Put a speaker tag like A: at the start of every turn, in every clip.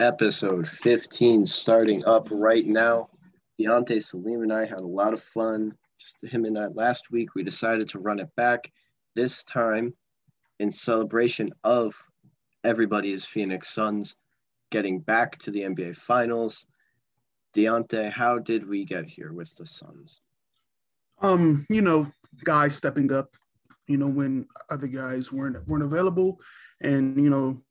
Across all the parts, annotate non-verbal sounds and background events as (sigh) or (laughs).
A: episode 15 starting up right now. Deontay Salim and I had a lot of fun. Just him and I last week. We decided to run it back this time in celebration of everybody's Phoenix Suns getting back to the NBA Finals. Deontay, how did we get here with the Suns?
B: Um, you know, guys stepping up, you know, when other guys weren't weren't available, and you know,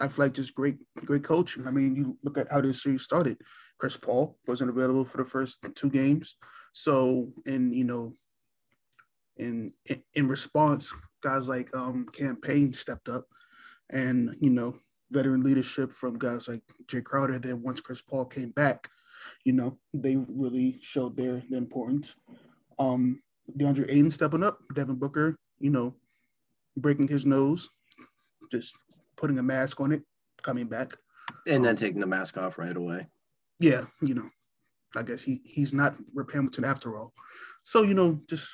B: I feel like just great, great coaching. I mean, you look at how this series started. Chris Paul wasn't available for the first two games, so and you know, in in response, guys like um Cam Payne stepped up, and you know, veteran leadership from guys like Jae Crowder. Then once Chris Paul came back, you know, they really showed their, their importance. Um, DeAndre Ayton stepping up, Devin Booker, you know, breaking his nose, just putting a mask on it, coming back.
A: And then um, taking the mask off right away.
B: Yeah, you know, I guess he he's not Rip Hamilton after all. So, you know, just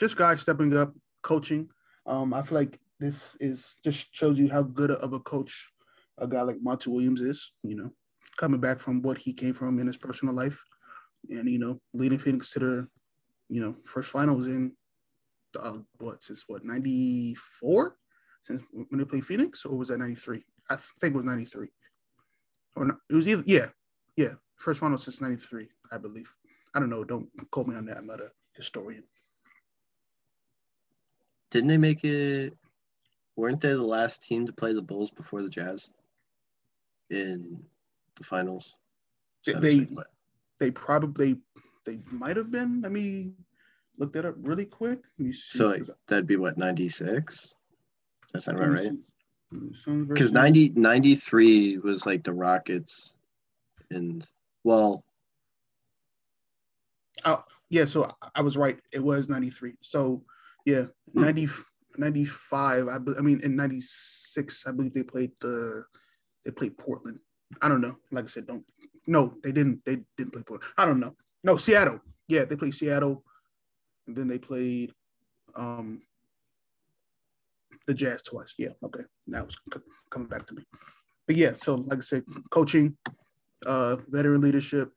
B: just guys stepping up, coaching. Um, I feel like this is just shows you how good of a coach a guy like Monty Williams is, you know, coming back from what he came from in his personal life and, you know, leading Phoenix to the, you know, first finals in uh, what, since what, 94? Since when they played Phoenix, or was that 93? I think it was 93. Or not, it was either, yeah, yeah, first final since 93, I believe. I don't know. Don't quote me on that. I'm not a historian.
A: Didn't they make it? Weren't they the last team to play the Bulls before the Jazz? in the finals?
B: they they probably they might have been. Let me look that up really quick.
A: So like, that'd be what 96? That's not right, right? Because 90, 93 was like the Rockets and well
B: oh yeah so I was right it was 93 so yeah hmm. 90 95 I, I mean in 96 I believe they played the they played Portland. I don't know. Like I said, don't. No, they didn't. They didn't play Portland. I don't know. No, Seattle. Yeah, they played Seattle, and then they played um the Jazz twice. Yeah, okay. That was coming back to me. But yeah, so like I said, coaching, uh, veteran leadership,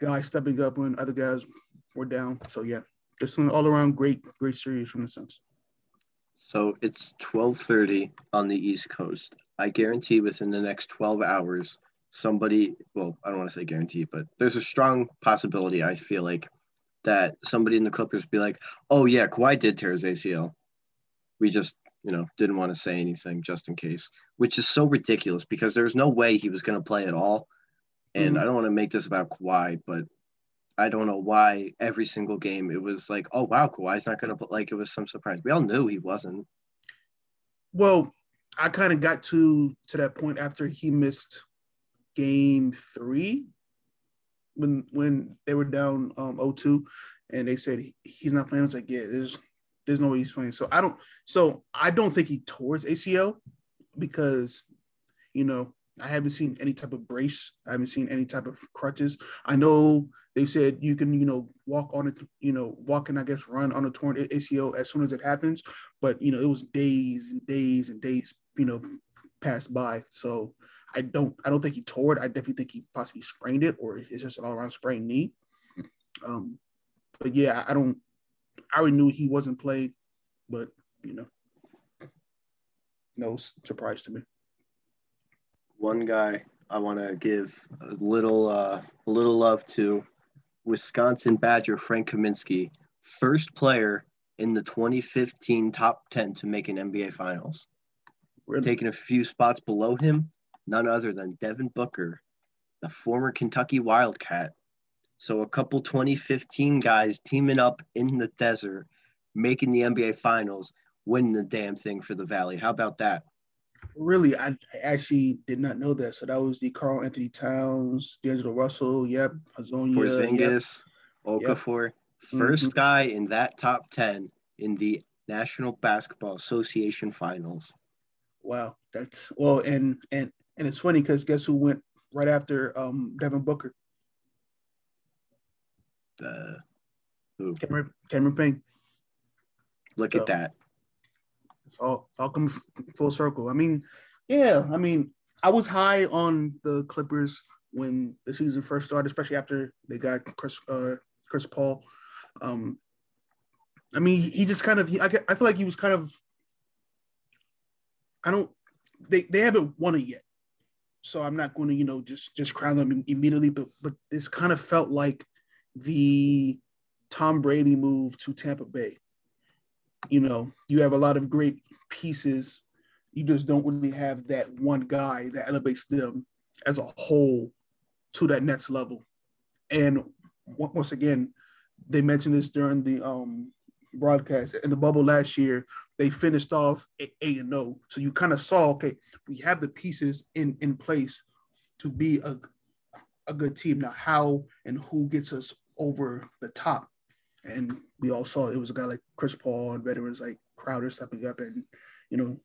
B: guys stepping up when other guys were down. So yeah, just an all around great, great series from the Suns.
A: So it's twelve thirty on the East Coast. I guarantee within the next 12 hours, somebody, well, I don't want to say guarantee, but there's a strong possibility, I feel like, that somebody in the Clippers be like, oh, yeah, Kawhi did tear his ACL. We just, you know, didn't want to say anything just in case, which is so ridiculous because there's no way he was going to play at all. And mm-hmm. I don't want to make this about Kawhi, but I don't know why every single game it was like, oh, wow, Kawhi's not going to put, like, it was some surprise. We all knew he wasn't.
B: Well, I kind of got to to that point after he missed game three when when they were down um 0-2 and they said he, he's not playing. I was like, yeah, there's there's no way he's playing. So I don't so I don't think he tore his ACL because you know I haven't seen any type of brace. I haven't seen any type of crutches. I know they said you can, you know, walk on it, you know, walk and I guess run on a torn ACL as soon as it happens. But you know, it was days and days and days you know, passed by. So I don't I don't think he tore it. I definitely think he possibly sprained it or it's just an all around sprained knee. Um, but yeah, I don't. I already knew he wasn't played, but you know, no surprise to me.
A: One guy I want to give a little uh, a little love to, Wisconsin Badger Frank Kaminsky, first player in the 2015 top 10 to make an NBA Finals. Really? Taking a few spots below him, none other than Devin Booker, the former Kentucky Wildcat. So a couple 2015 guys teaming up in the desert, making the NBA Finals, winning the damn thing for the Valley. How about that?
B: Really, I actually did not know that. So that was the Karl-Anthony Towns, D'Angelo Russell, yep, Hezonja,
A: Porzingis, yep. Okafor. Yep. 1st mm-hmm. guy in that top 10 in the National Basketball Association Finals.
B: Wow, that's well, and and and it's funny because guess who went right after um Devin Booker?
A: Uh, who?
B: Cameron Cameron Payne.
A: Look so, at that.
B: It's all it's all coming full circle. I mean, yeah, I mean, I was high on the Clippers when the season first started, especially after they got Chris uh, Chris Paul. Um, I mean, he just kind of he, I, I feel like he was kind of I don't they they haven't won it yet, so I'm not going to you know just just crown them immediately. But but this kind of felt like the Tom Brady move to Tampa Bay. You know, you have a lot of great pieces. You just don't really have that one guy that elevates them as a whole to that next level. And once again, they mentioned this during the um, broadcast in the bubble last year. They finished off A and O, so you kind of saw okay, we have the pieces in in place to be a a good team. Now, how and who gets us over the top? And we all saw it was a guy like Chris Paul and veterans like Crowder stepping up, and you know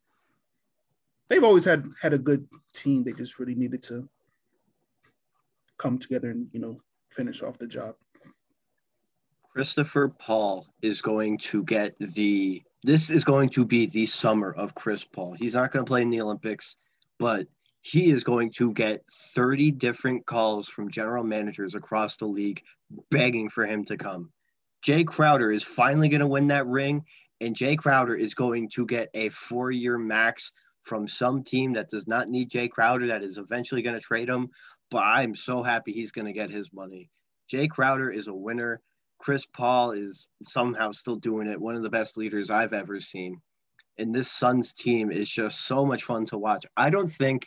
B: they've always had had a good team. They just really needed to come together and you know finish off the job.
A: Christopher Paul is going to get the this is going to be the summer of Chris Paul. He's not going to play in the Olympics, but he is going to get 30 different calls from general managers across the league begging for him to come. Jae Crowder is finally going to win that ring, and Jae Crowder is going to get a four year max from some team that does not need Jae Crowder, that is eventually going to trade him. But I'm so happy he's going to get his money. Jae Crowder is a winner. Chris Paul is somehow still doing it. One of the best leaders I've ever seen. And this Suns team is just so much fun to watch. I don't think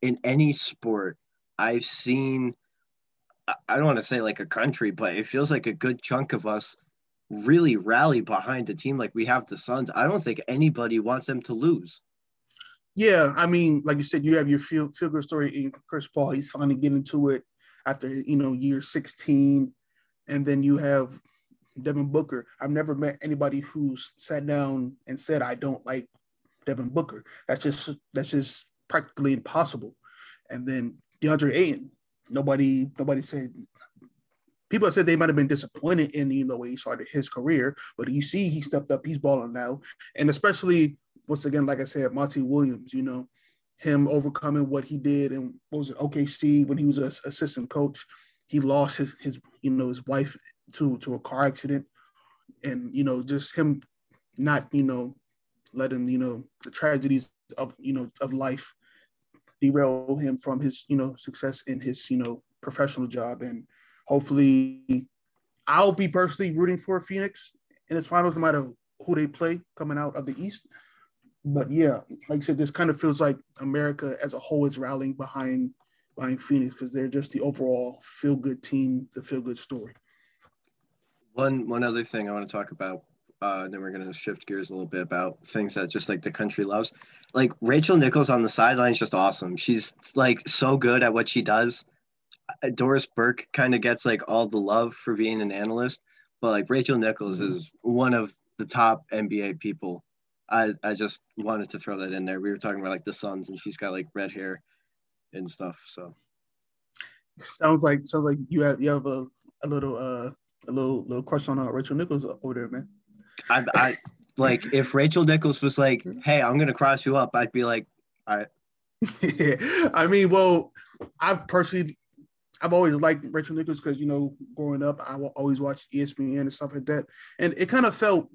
A: in any sport I've seen, I don't want to say like a country, but it feels like a good chunk of us really rally behind a team like we have the Suns. I don't think anybody wants them to lose.
B: Yeah, I mean, like you said, you have your feel, feel good story Chris Paul. He's finally getting to it after you know year 16 and then you have Devin Booker. I've never met anybody who's sat down and said I don't like Devin Booker. That's just that's just practically impossible. And then DeAndre Ayton. Nobody nobody said people have said they might have been disappointed in you know way he started his career, but you see he stepped up, he's balling now, and especially once again, like I said, Monty Williams, you know, him overcoming what he did and what was it OKC when he was an assistant coach he lost his his you know his wife to to a car accident, and you know just him not you know letting you know the tragedies of you know of life derail him from his you know success in his you know professional job and hopefully I'll be personally rooting for Phoenix in its finals no matter who they play coming out of the East. But yeah, like I said, this kind of feels like America as a whole is rallying behind buying Phoenix because they're just the overall feel good team, the feel good story.
A: One one other thing I want to talk about, uh, then we're gonna shift gears a little bit about things that just like the country loves. Like Rachel Nichols on the sideline is just awesome. She's like so good at what she does. Uh, Doris Burke kind of gets like all the love for being an analyst, but like Rachel Nichols mm-hmm. is one of the top NBA people. I, I just wanted to throw that in there. We were talking about like the Suns, and she's got like red hair and stuff. So
B: sounds like sounds like you have you have a, a little uh a little little crush on uh, Rachel Nichols over there, man.
A: I I like if Rachel Nichols was like, "Hey, I'm gonna cross you up," I'd be like, "All right." (laughs)
B: I mean, well, I've personally, I've always liked Rachel Nichols because you know, growing up, I always watch ESPN and stuff like that, and it kind of felt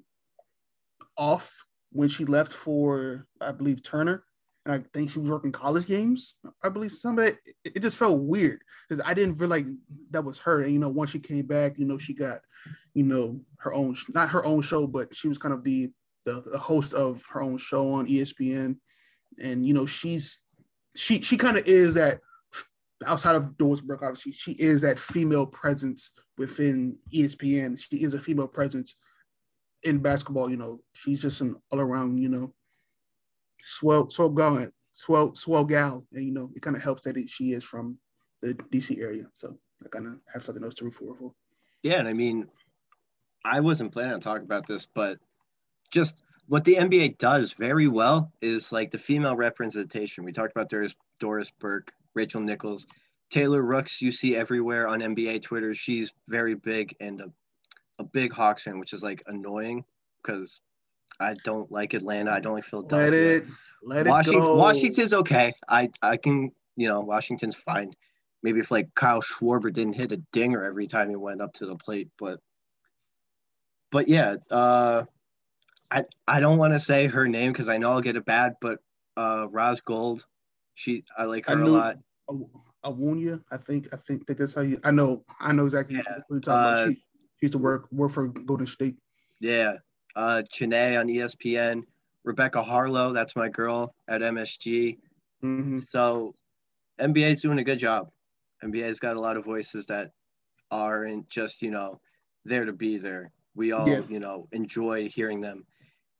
B: off when she left for, I believe, Turner and I think she was working college games. I believe somebody. It, just felt weird because I didn't feel like that was her. And you know, once she came back, you know, she got, you know, her own not her own show, but she was kind of the the, the host of her own show on ESPN, and you know, she's she she kind of is that outside of Doris Burke, obviously, she is that female presence within ESPN. She is a female presence in basketball. You know, she's just an all around, you know, swell, swell going, swell, swell gal, and you know it kind of helps that it, she is from the DC area, so I kind of have something else to root for.
A: Yeah, and I mean, I wasn't planning on talking about this, but just what the NBA does very well is like the female representation. We talked about Doris, Doris Burke, Rachel Nichols, Taylor Rooks. You see everywhere on NBA Twitter. She's very big and a, a big Hawks fan, which is like annoying because I don't like Atlanta. I don't like Philadelphia.
B: Let it Let
A: Washington,
B: it go.
A: Washington's okay. I I can you know Washington's fine. Maybe if like Kyle Schwarber didn't hit a dinger every time he went up to the plate, but but yeah, uh, I I don't want to say her name because I know I'll get it bad, but uh, Roz Gold, she I like her
B: I
A: a
B: knew-
A: lot.
B: Awunya, I think. I think that that's how you. I know. I know exactly
A: Yeah,
B: what you're talking
A: uh,
B: about. She, she used to work work for Golden State.
A: Yeah, uh, Chennai on ESPN. Rebecca Haarlow, that's my girl at MSG.
B: hmm
A: So NBA's doing a good job. NBA's got a lot of voices that aren't just, you know, there to be there. We all,
B: Yeah.
A: you know, enjoy hearing them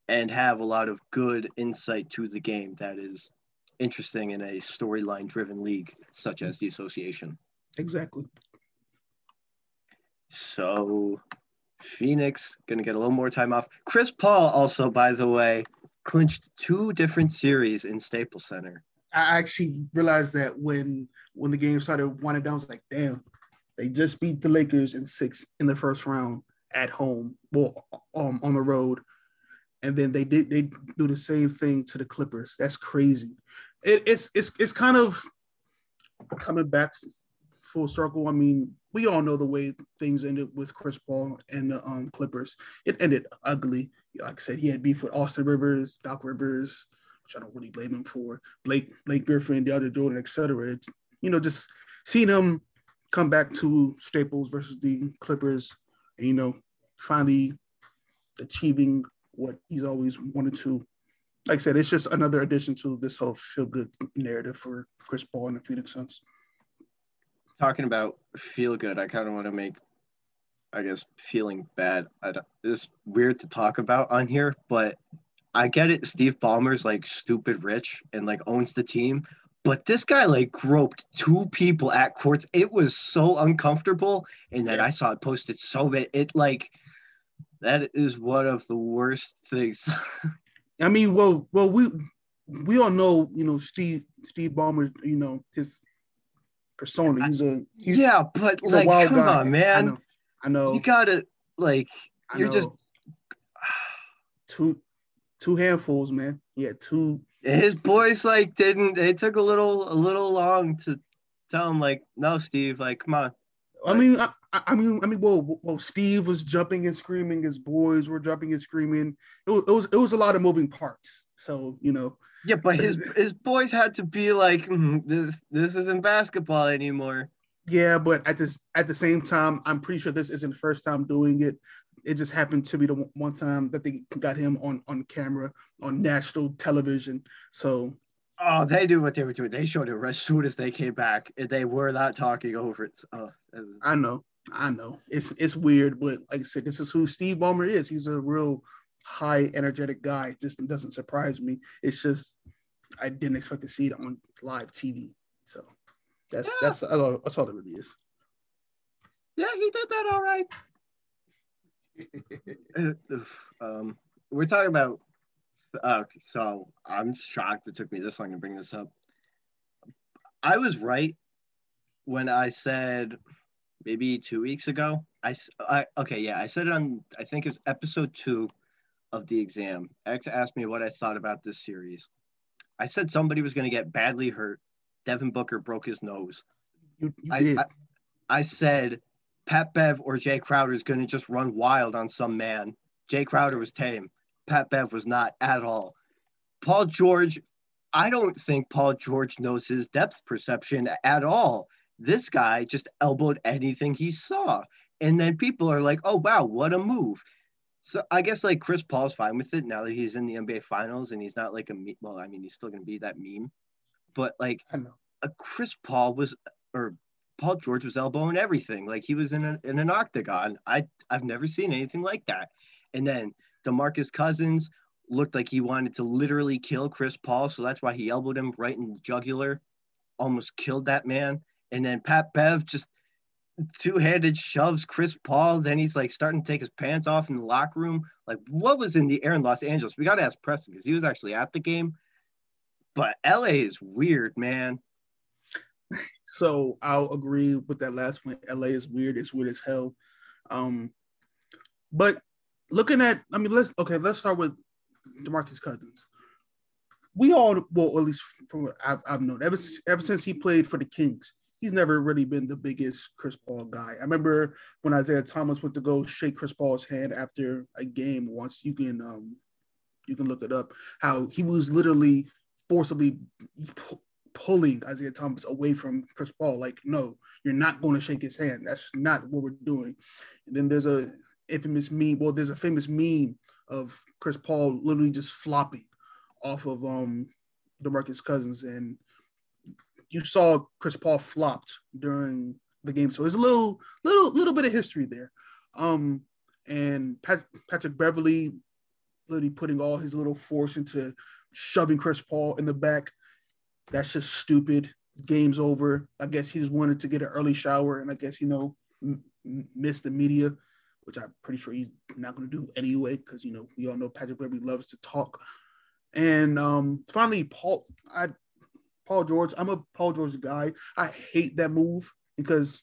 A: and have a lot of good insight to the game that is interesting in a storyline driven league such as the association.
B: Exactly.
A: So Phoenix gonna get a little more time off. Chris Paul also, by the way, clinched two different series in Staples Center.
B: I actually realized that when when the game started winding down, I was like, damn, they just beat the Lakers in six in the first round at home, well, um, on the road, and then they did they do the same thing to the Clippers. That's crazy. It, it's it's it's kind of coming back full circle. I mean, we all know the way things ended with Chris Paul and the um, Clippers. It ended ugly. Like I said, he had beef with Austin Rivers, Doc Rivers, which I don't really blame him for. Blake, Blake Griffin, DeAndre Jordan, etc. You know just seeing him come back to Staples versus the Clippers, and, you know, finally achieving what he's always wanted to. Like I said, it's just another addition to this whole feel good narrative for Chris Paul and the Phoenix Suns.
A: talking about feel good, I kind of want to make, I guess, feeling bad. I don't, it's weird to talk about on here, but I get it. Steve Ballmer's like stupid rich and like owns the team, but this guy like groped two people at courts. It was so uncomfortable, and then I saw it posted so bad. It like that is one of the worst things. (laughs)
B: I mean, well, well, we we all know, you know, Steve Steve Ballmer, you know, his persona. He's a he's,
A: yeah, but like, come
B: guy.
A: on,
B: I
A: man.
B: know, I know.
A: You gotta like,
B: I
A: you're just
B: two two handfuls, man. Yeah, two.
A: His boys like didn't they took a little a little long to tell him like no steve like come on
B: I mean, I, I mean, I mean, well, well, Steve was jumping and screaming. His boys were jumping and screaming. It was, it was, it was a lot of moving parts. So you know,
A: yeah but his his boys had to be like "Mhm, this this isn't basketball anymore
B: yeah. But at this, at the same time, I'm pretty sure this isn't the first time doing it. It just happened to be the one- time that they got him on on camera on national television. So
A: oh they knew what they were doing they showed it as soon as they came back and they were not talking over it that was-
B: I know, I know, it's it's weird, but like I said, this is who Steve Ballmer is. He's a real high energetic guy. This doesn't surprise me. It's just I didn't expect to see it on live TV. So that's
A: Yeah.
B: that's that's all, that's all it really is.
A: yeah he did that all right Uh, (laughs) um we're talking about uh, so i'm shocked it took me this long to bring this up. I was right when i said maybe two weeks ago. I, I okay yeah i said it on i think it's episode two of the exam. X asked me what i thought about this series. I said somebody was going to get badly hurt. Devin booker broke his nose.
B: You, you
A: I,
B: did.
A: I, I said Pat Bev or Jae Crowder is going to just run wild on some man. Jae Crowder was tame. Pat Bev was not at all. Paul George, I don't think Paul George knows his depth perception at all. This guy just elbowed anything he saw. And then people are like, oh, wow, what a move. So I guess like Chris Paul's fine with it now that he's in the NBA finals and he's not like a, me- well, I mean, he's still going to be that meme. But like, a Chris Paul was or Paul George was elbowing everything. Like he was in, a, in an octagon. I I've never seen anything like that. And then DeMarcus Cousins looked like he wanted to literally kill Chris Paul, so that's why he elbowed him right in the jugular, almost killed that man. And then Pat Bev just two-handed shoves Chris Paul. Then he's like starting to take his pants off in the locker room. Like what was in the air in Los Angeles? We got to ask Preston because he was actually at the game. But LA is weird, man.
B: So I'll agree with that last one. LA is weird. It's weird as hell. Um, but looking at, I mean, let's okay. Let's start with Demarcus Cousins. we all well at least from what I've, I've known ever ever since he played for the Kings, he's never really been the biggest Chris Paul guy. I remember when Isaiah Thomas went to go shake Chris Paul's hand after a game once. You can um you can look it up. How he was literally forcibly pulling Isaiah Thomas away from Chris Paul. Like, no, you're not going to shake his hand. That's not what we're doing. And then there's a infamous meme. Well, there's a famous meme of Chris Paul literally just flopping off of um DeMarcus Cousins, and you saw Chris Paul flopped during the game. So there's a little, little, little bit of history there. Um, and Pat, Patrick Beverley literally putting all his little force into shoving Chris Paul in the back. That's just stupid. Game's over. I guess he just wanted to get an early shower, and I guess you know m- miss the media, which I'm pretty sure he's not going to do anyway because you know we all know Patrick Beverley loves to talk. And um, finally, Paul, I, Paul George. I'm a Paul George guy. I hate that move because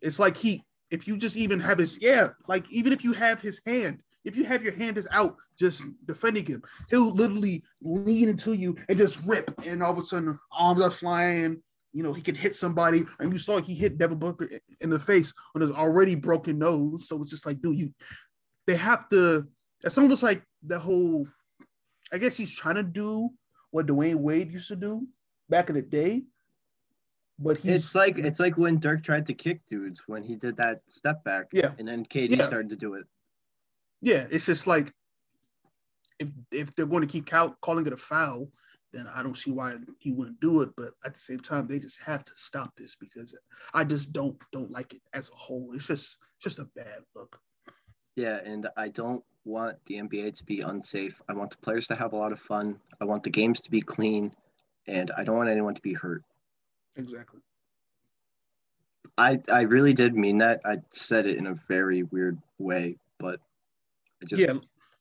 B: it's like he, if you just even have his, yeah, like even if you have his hand, if you have your hand is out just defending him, he'll literally lean into you and just rip, and all of a sudden arms are flying. You know, he can hit somebody, and you saw he hit Devin Booker in the face on his already broken nose. So it's just like, dude, you they have to. It's almost like the whole I guess he's trying to do what Dwyane Wade used to do back in the day. But he's
A: it's like it's like when Dirk tried to kick dudes when he did that step back.
B: Yeah.
A: And then KD yeah. started to do it.
B: Yeah, it's just like if if they're going to keep cal- calling it a foul, then I don't see why he wouldn't do it. But at the same time, they just have to stop this because I just don't don't like it as a whole. It's just just a bad look.
A: Yeah, and I don't want the NBA to be unsafe. I want the players to have a lot of fun. I want the games to be clean, and I don't want anyone to be hurt.
B: Exactly.
A: I I really did mean that. I said it in a very weird way, but I just
B: yeah,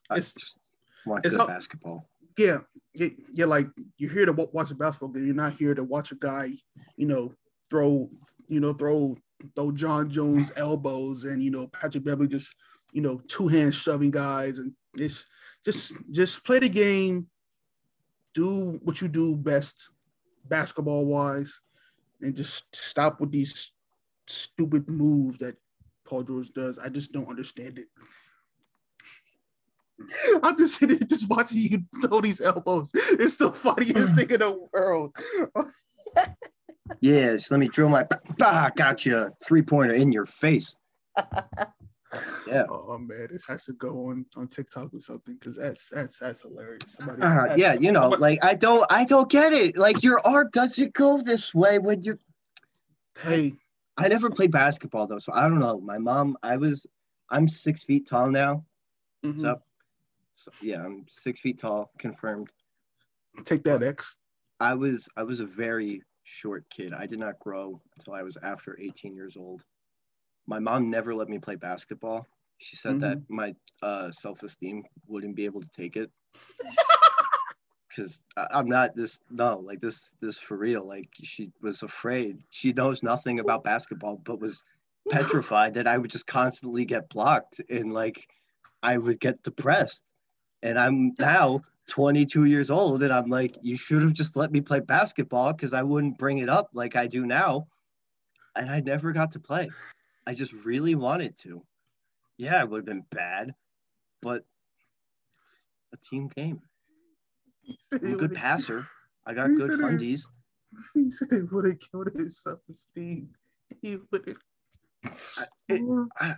A: I just want good basketball.
B: Yeah, yeah, yeah. Like you're here to watch a basketball game. You're not here to watch a guy, you know, throw, you know, throw throw Jon Jones elbows and you know Patrick Beverley just you know, two hands shoving guys and it's just just play the game, do what you do best basketball wise, and just stop with these stupid moves that Paul George does. I just don't understand it. (laughs) I'm just sitting just watching you (laughs) throw these elbows. It's the funniest thing in the world. (laughs)
A: yes, let me drill my bah, gotcha three pointer in your face. Yeah.
B: Oh man, this has to go on on TikTok or something because that's that's that's hilarious.
A: Somebody, uh, that's, yeah, you know, somebody, like I don't I don't get it. Like your art doesn't go this way when you.
B: Hey,
A: I never played basketball though, so I don't know. My mom, I was, I'm six feet tall now. Mm-hmm. So yeah, I'm six feet tall, confirmed.
B: Take that, X.
A: I was I was a very short kid. I did not grow until I was after 18 years old my mom never let me play basketball. She said mm-hmm. that my uh, self esteem wouldn't be able to take it. (laughs) Because I'm not this no like this this for real. Like she was afraid. She knows nothing about basketball, but was (laughs) petrified that I would just constantly get blocked and like I would get depressed. And I'm now 22 years old and I'm like, you should have just let me play basketball because I wouldn't bring it up like I do now. And I never got to play. I just really wanted to. Yeah, it would have been bad, but a team game. I'm a good passer. I got good fundies.
B: He said it would have killed his self esteem. He would have.
A: I, I,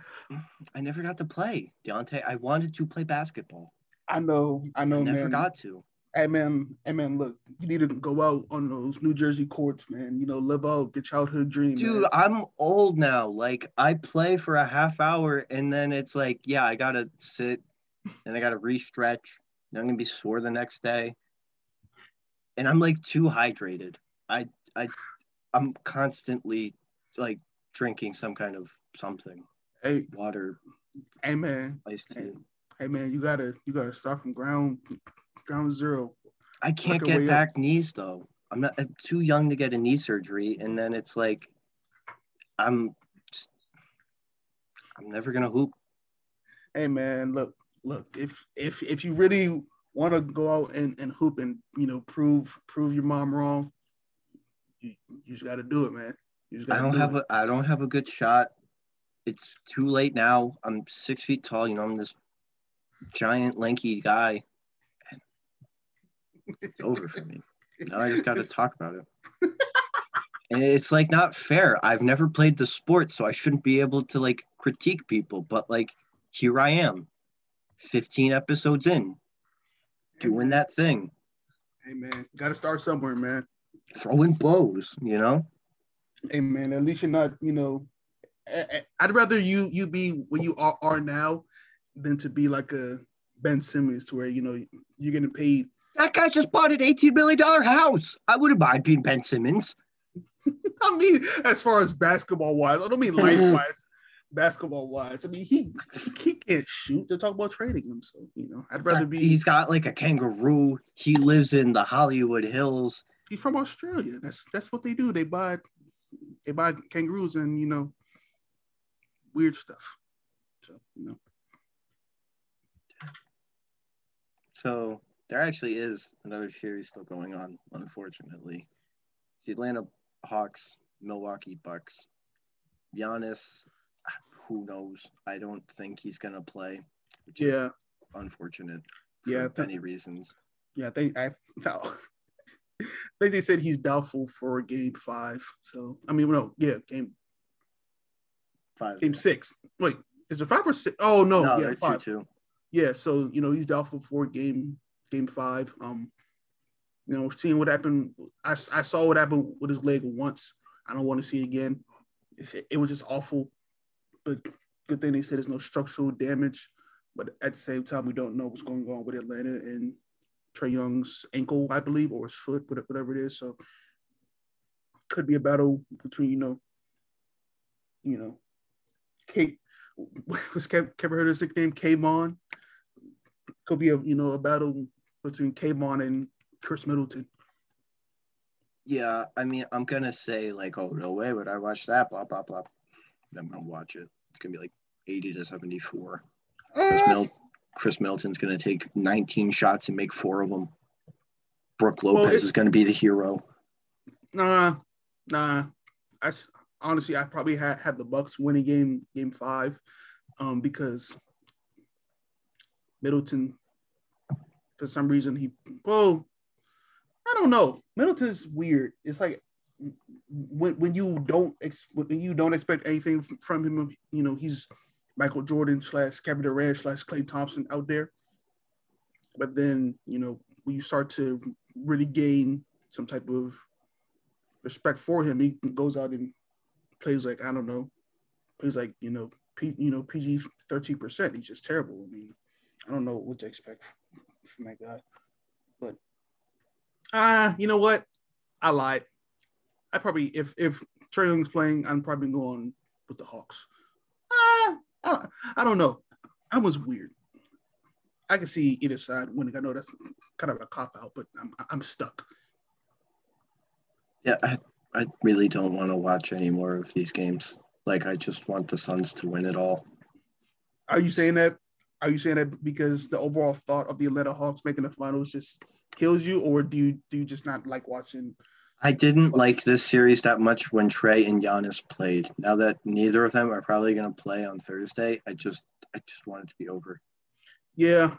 A: I, never got to play, Deontay. I wanted to play basketball.
B: I know, I know, I man.
A: got to
B: hey man, hey man, look, you need to go out on those New Jersey courts, man. You know, live out your childhood dream.
A: Dude,
B: man.
A: I'm old now. Like I play for a half hour and then it's like, yeah, I gotta sit and I gotta re-stretch. And I'm gonna be sore the next day. And I'm like too hydrated. I I I'm constantly like drinking some kind of something.
B: Hey,
A: water.
B: Hey man. Hey, hey man, you gotta you gotta start from ground ground zero.
A: I can't get back up. knees though. I'm not I'm too young to get a knee surgery, and then it's like I'm just, I'm never gonna hoop.
B: Hey man, look, look. If if if you really want to go out and, and hoop and you know prove prove your mom wrong, you, you just got to do it, man.
A: I don't do have it. a I don't have a good shot. It's too late now. I'm six feet tall. You know, I'm this giant, lanky guy. It's over for me. Now I just got to talk about it. and it's like not fair. I've never played the sport, so I shouldn't be able to like critique people. But like, here I am, 15 episodes in, doing that thing.
B: Hey man, got to start somewhere, man.
A: Throwing blows, you know.
B: Hey man, at least you're not, you know. I'd rather you you be where you are, are now than to be like a Ben Simmons, to where you know you're getting paid.
A: That guy just bought an 18 million dollar house. I wouldn't mind being Ben Simmons. (laughs)
B: I mean, as far as basketball wise, I don't mean life (laughs) wise, basketball wise. I mean, he he can't shoot. They're talking about trading him, so you know, I'd rather be.
A: He's got like a kangaroo. He lives in the Hollywood Hills.
B: He's from Australia. That's that's what they do. They buy they buy kangaroos and you know weird stuff. So you know.
A: So there actually is another series still going on, unfortunately. It's The Atlanta Hawks, Milwaukee Bucks. Giannis, ah, who knows? I don't think he's gonna play.
B: which yeah.
A: Unfortunate. For
B: yeah.
A: Th- many reasons.
B: Yeah, I think I (laughs) I think they said he's doubtful for game five. So I mean, no, yeah, game
A: five.
B: Game yeah. six. Wait, is it five or six? Oh no,
A: no
B: yeah, five.
A: Two, two.
B: Yeah, so you know he's doubtful for game game five. Um, you know, seeing what happened, I, I saw what happened with his leg once. I don't want to see it again. It's, it was just awful, but good thing they said there's no structural damage. But at the same time, we don't know what's going on with Atlanta and Trae Young's ankle, I believe, or his foot, whatever it is. So could be a battle between you know, you know, Kate (laughs) was Kevin Huerter's nickname K-Mon. Could be a you know a battle between K-Mon and Khris Middleton.
A: Yeah, I mean, I'm gonna say like, oh no way would I watch that? Blah blah blah. I'm gonna watch it. It's gonna be like 80 to 74. Chris Mil- Khris Middleton's gonna take 19 shots and make four of them. Brook Lopez well, is gonna be the hero.
B: Nah, nah. I honestly, I probably had had the Bucks winning game game five, um, because Middleton, for some reason, he well, I don't know. Middleton's weird. It's like when when you don't ex- when you don't expect anything from him, you know, he's Michael Jordan slash Kevin Durant slash Klay Thompson out there. But then, you know, when you start to really gain some type of respect for him, he goes out and plays like I don't know, plays like you know, P, you know PG thirteen percent. He's just terrible. I mean, I don't know what to expect from that guy. But ah, uh, you know what? I lied. I probably if if Trae Young's playing, I'm probably going with the Hawks. Ah, uh, I, don't, I don't know. I was weird. I can see either side winning. I know that's kind of a cop out, but I'm I'm stuck.
A: Yeah, I, I really don't want to watch any more of these games. Like I just want the Suns to win it all.
B: Are you saying that? Are you saying that because the overall thought of the Atlanta Hawks making the finals just kills you, or do you do you just not like watching?
A: I didn't like this series that much when Trae and Giannis played. Now that neither of them are probably going to play on Thursday, I just I just want it to be over.
B: Yeah,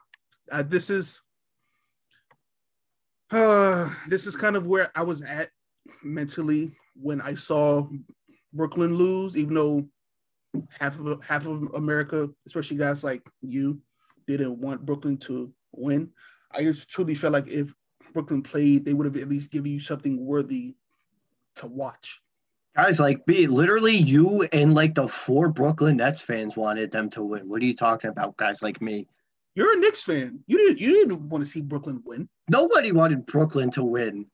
B: uh, this is uh, this is kind of where I was at mentally when I saw Brooklyn lose, even though half of half of America, especially guys like you, didn't want Brooklyn to win. I just truly felt like if Brooklyn played, they would have at least given you something worthy to watch.
A: Guys like me, literally you and like the four Brooklyn Nets fans wanted them to win. What are you talking about, guys like me?
B: You're a Knicks fan. You didn't you didn't want to see Brooklyn win.
A: Nobody wanted Brooklyn to win.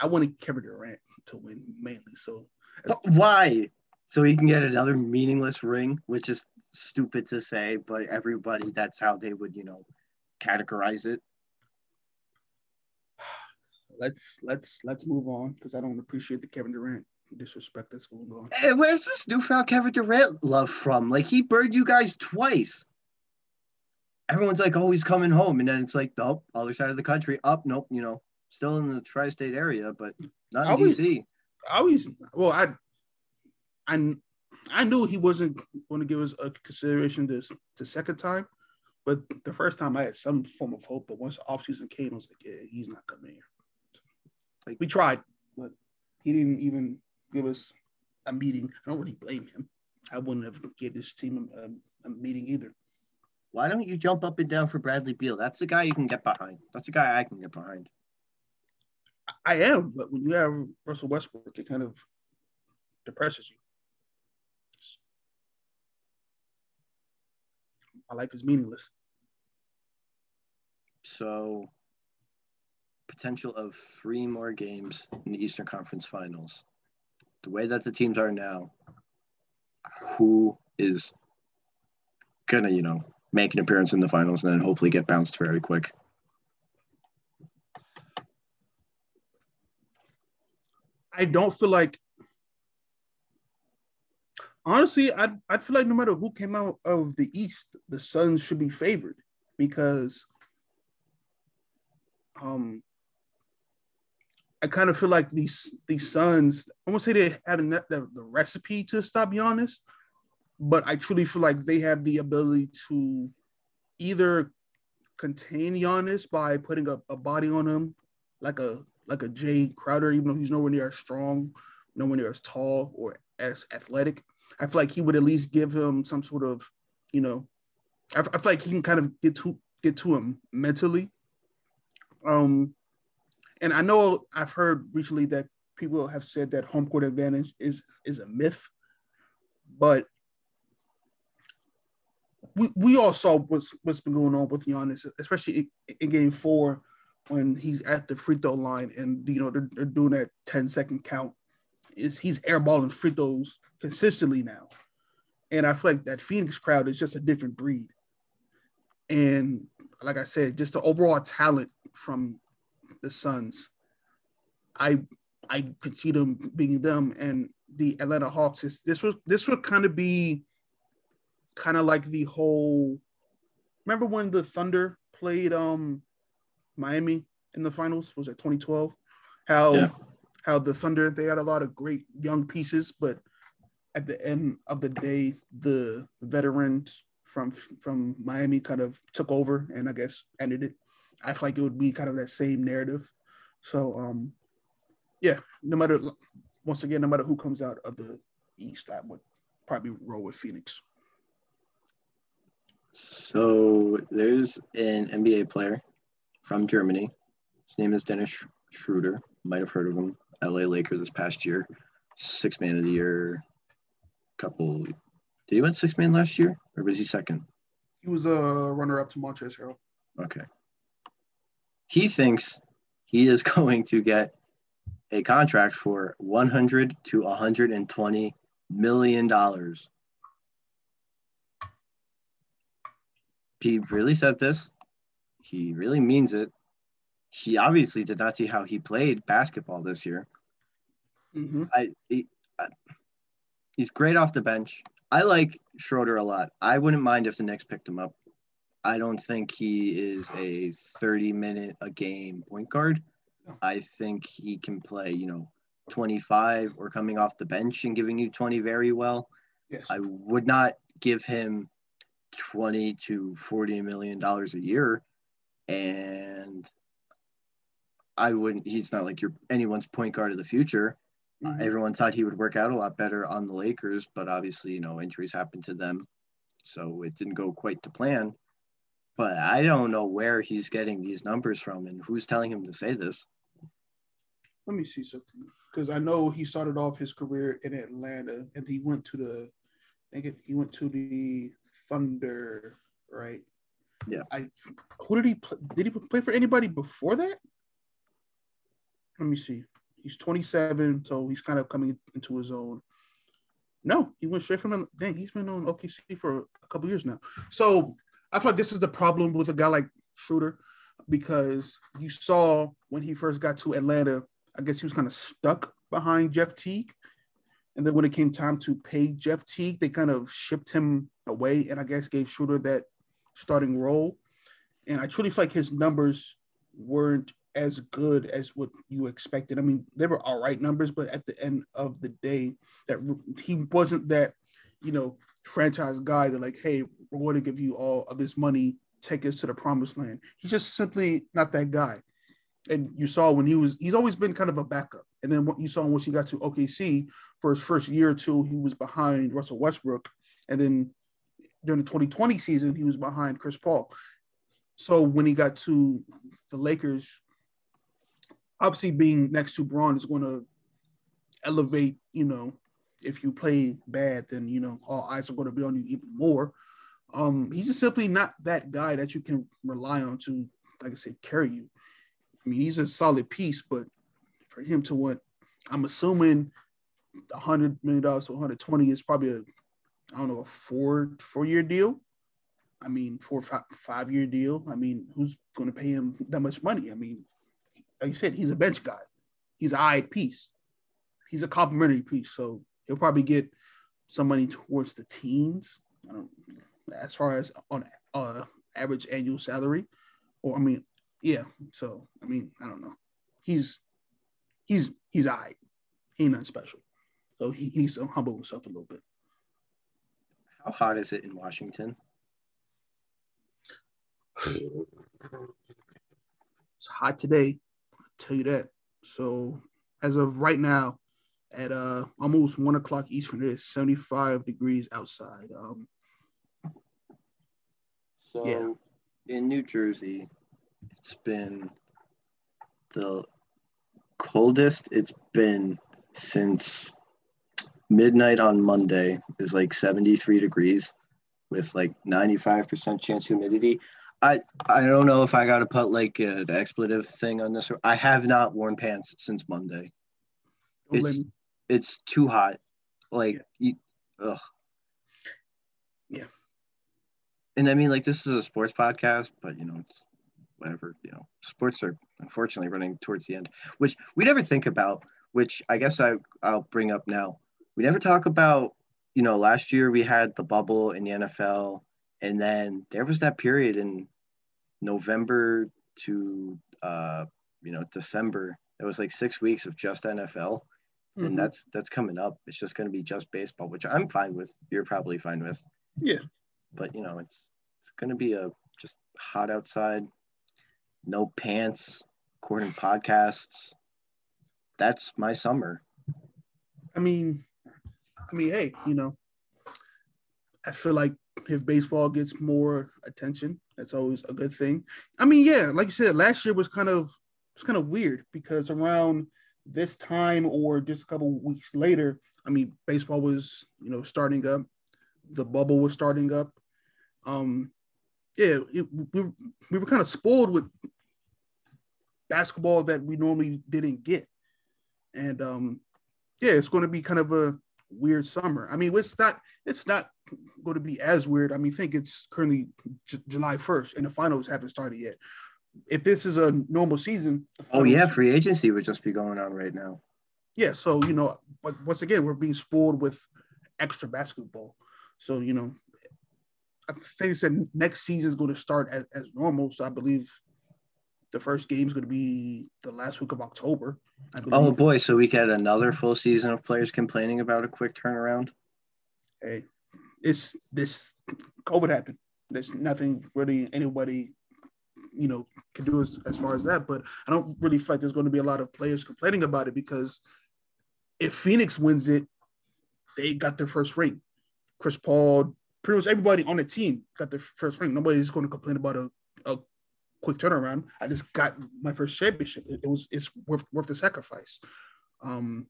B: I wanted Kevin Durant to win mainly. So
A: why? So he can get another meaningless ring, which is stupid to say, but everybody that's how they would, you know, categorize it. (sighs)
B: Let's let's let's move on because I don't appreciate the Kevin Durant disrespect that's going on.
A: Hey, where's this newfound Kevin Durant love from? Like he burned you guys twice. everyone's like, oh, he's coming home. And then it's like, nope, other side of the country, up, nope, you know, still in the tri state area, but not in
B: Always-
A: DC.
B: I always well, I I I knew he wasn't going to give us a consideration this the second time, but the first time I had some form of hope. But once the offseason came, I was like, yeah, he's not coming here.
A: Like-
B: we tried, but he didn't even give us a meeting. I don't really blame him. I wouldn't have gave this team a, a meeting either.
A: Why don't you jump up and down for Bradley Beal? That's the guy you can get behind. That's the guy I can get behind.
B: I am, but when you have Russell Westbrook, it kind of depresses you. My life is meaningless.
A: So, potential of three more games in the Eastern Conference Finals. The way that the teams are now, who is gonna, you know, make an appearance in the finals and then hopefully get bounced very quick?
B: I don't feel like honestly, I I feel like no matter who came out of the East, the Suns should be favored because um I kind of feel like these these Suns, I won't say they have the, the, the recipe to stop Giannis, but I truly feel like they have the ability to either contain Giannis by putting a, a body on him, like a like a Jae Crowder, even though he's nowhere near as strong, nowhere near as tall or as athletic. I feel like he would at least give him some sort of, you know, I, I feel like he can kind of get to get to him mentally. Um, and I know I've heard recently that people have said that home court advantage is is a myth, but we, we all saw what's what's been going on with Giannis, especially in, in game four when he's at the free throw line and you know they're, they're doing that 10 second count. Is he's airballing free throws consistently now. And I feel like that Phoenix crowd is just a different breed. And like I said, just the overall talent from the Suns, I I could see them being them and the Atlanta Hawks. Is this was this would kind of be kind of like the whole. Remember when the Thunder played um Miami in the finals? Was it 2012? How
A: Yeah.
B: How the Thunder they had a lot of great young pieces, but at the end of the day, the veterans from from Miami kind of took over and I guess ended it. I feel like it would be kind of that same narrative. So um yeah, no matter once again, no matter who comes out of the East, I would probably roll with Phoenix.
A: So there's an NBA player from Germany. His name is Dennis Sch- Schroeder. Might have heard of him. LA Laker this past year, six man of the year. Couple. Did he win six man last year, or was he second?
B: He was a runner up to Montrezl Harrell.
A: Okay. He thinks he is (laughs) going to get a contract for 100 to 120 million dollars. He really said this. He really means it. He obviously did not see how he played basketball this year.
B: Mm-hmm.
A: I, he, I he's great off the bench. I like Schroeder a lot. I wouldn't mind if the Knicks picked him up. I don't think he is a 30 minute a game point guard. I think he can play, you know, 25 or coming off the bench and giving you 20 very well.
B: Yes.
A: I would not give him 20 to 40 million dollars a year and I wouldn't he's not like your anyone's point guard of the future. Uh,
B: Mhm.
A: everyone thought he would work out a lot better on the Lakers, but obviously, you know, injuries happened to them. So it didn't go quite to plan. But I don't know where he's getting these numbers from and who's telling him to say this.
B: Let me see something because I know he started off his career in Atlanta and he went to the, I think he went to the Thunder, right?
A: Yeah.
B: I who did he play? Did he play for anybody before that? Let me see. He's 27, so he's kind of coming into his own. No, he went straight from dang. He's been on OKC for a couple years now. So I like this is the problem with a guy like Schroeder because you saw when he first got to Atlanta, I guess he was kind of stuck behind Jeff Teague. And then when it came time to pay Jeff Teague, they kind of shipped him away and I guess gave Schroeder that starting role. And I truly feel like his numbers weren't as good as what you expected. I mean, they were all right numbers, but at the end of the day, that he wasn't that, you know, franchise guy that like, hey, we're going to give you all of this money, take us to the promised land. He's just simply not that guy. And you saw when he was, he's always been kind of a backup. And then what you saw once he got to OKC for his first year or two, he was behind Russell Westbrook. And then during the 2020 season, he was behind Chris Paul. So when he got to the Lakers, obviously being next to Braun is going to elevate, you know, if you play bad, then you know all eyes are going to be on you even more. Um, he's just simply not that guy that you can rely on to, like I said, carry you. I mean, he's a solid piece, but for him to what I'm assuming, hundred million dollars to 120 is probably a, I don't know, a four four year deal. I mean, four five, five year deal. I mean, who's going to pay him that much money? I mean, like you said, he's a bench guy. He's an eye piece. He's a complimentary piece. So he'll probably get some money towards the teens. as far as on uh, average annual salary, or I mean, yeah. So I mean, I don't know. He's he's he's all right. He ain't nothing special. So he, he needs to humble himself a little bit.
A: How hot is it in Washington?
B: It's hot today. Tell you that. So as of right now, at uh almost one o'clock Eastern. It is 75 degrees outside. Um,
A: so yeah. in New Jersey, it's been the coldest it's been since midnight on Monday is like 73 degrees with like 95% chance humidity. I I don't know if I got to put like an expletive thing on this. I have not worn pants since Monday. It's, it's too hot. Like, yeah. you, ugh.
B: Yeah.
A: And I mean, like, this is a sports podcast, but you know, it's whatever. You know, sports are unfortunately running towards the end, which we never think about. Which I guess I I'll bring up now. We never talk about. You know, last year we had the bubble in the NFL, and then there was that period in November to uh, you know December. It was like six weeks of just NFL mm-hmm. and that's that's coming up. It's just going to be just baseball, which I'm fine with. You're probably fine with.
B: Yeah.
A: But you know, it's it's going to be a just hot outside, no pants, recording podcasts. That's my summer.
B: I mean, I mean, hey, you know, I feel like if baseball gets more attention, that's always a good thing. I mean, yeah, like you said, last year was kind of it's kind of weird because around this time or just a couple weeks later, I mean, baseball was, you know, starting up, the bubble was starting up. Um, yeah, it, we, we were kind of spoiled with basketball that we normally didn't get. And um, yeah, it's going to be kind of a weird summer. I mean, it's not it's not going to be as weird. I mean, think it's currently J- July 1st and the finals haven't started yet if this is a normal season.
A: Oh yeah, free agency would just be going on right now.
B: Yeah, so you know, but once again, we're being spoiled with extra basketball. So you know, I think it said next season is going to start as, as normal. So I believe the first game is going to be the last week of October.
A: Oh boy, so we get another full season of players complaining about a quick turnaround.
B: Hey, it's this COVID happened. There's nothing really anybody you know can do as, as far as that. But I don't really feel like there's going to be a lot of players complaining about it because if Phoenix wins it, they got their first ring. Chris Paul, pretty much everybody on the team got their first ring. Nobody's going to complain about a, a quick turnaround. I just got my first championship. It, was it's worth worth the sacrifice. Um,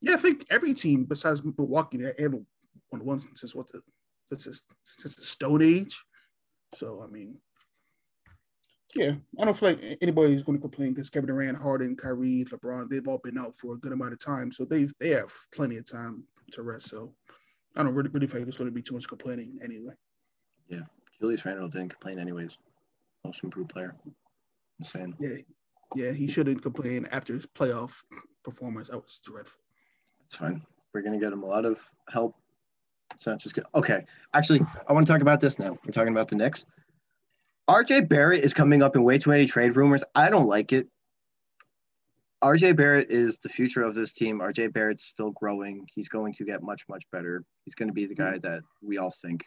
B: yeah, I think every team besides Milwaukee, they won one since what the since since the Stone Age. So I mean, yeah, I don't feel like anybody's going to complain because Kevin Durant, Harden, Kyrie, LeBron, they've all been out for a good amount of time, so they they have plenty of time to rest. So I don't really, really feel like it's going to be too much complaining anyway.
A: Yeah, Julius Randle didn't complain anyways. Most improved player. I'm saying.
B: Yeah, yeah, he shouldn't complain after his playoff performance. That was dreadful.
A: It's fine. We're gonna get him a lot of help. It's not just good. Okay, actually, I want to talk about this now. We're talking about the Knicks. RJ Barrett is coming up in way too many trade rumors. I don't like it. RJ Barrett is the future of this team. RJ Barrett's still growing. He's going to get much, much better. He's going to be the guy mm-hmm. that we all think.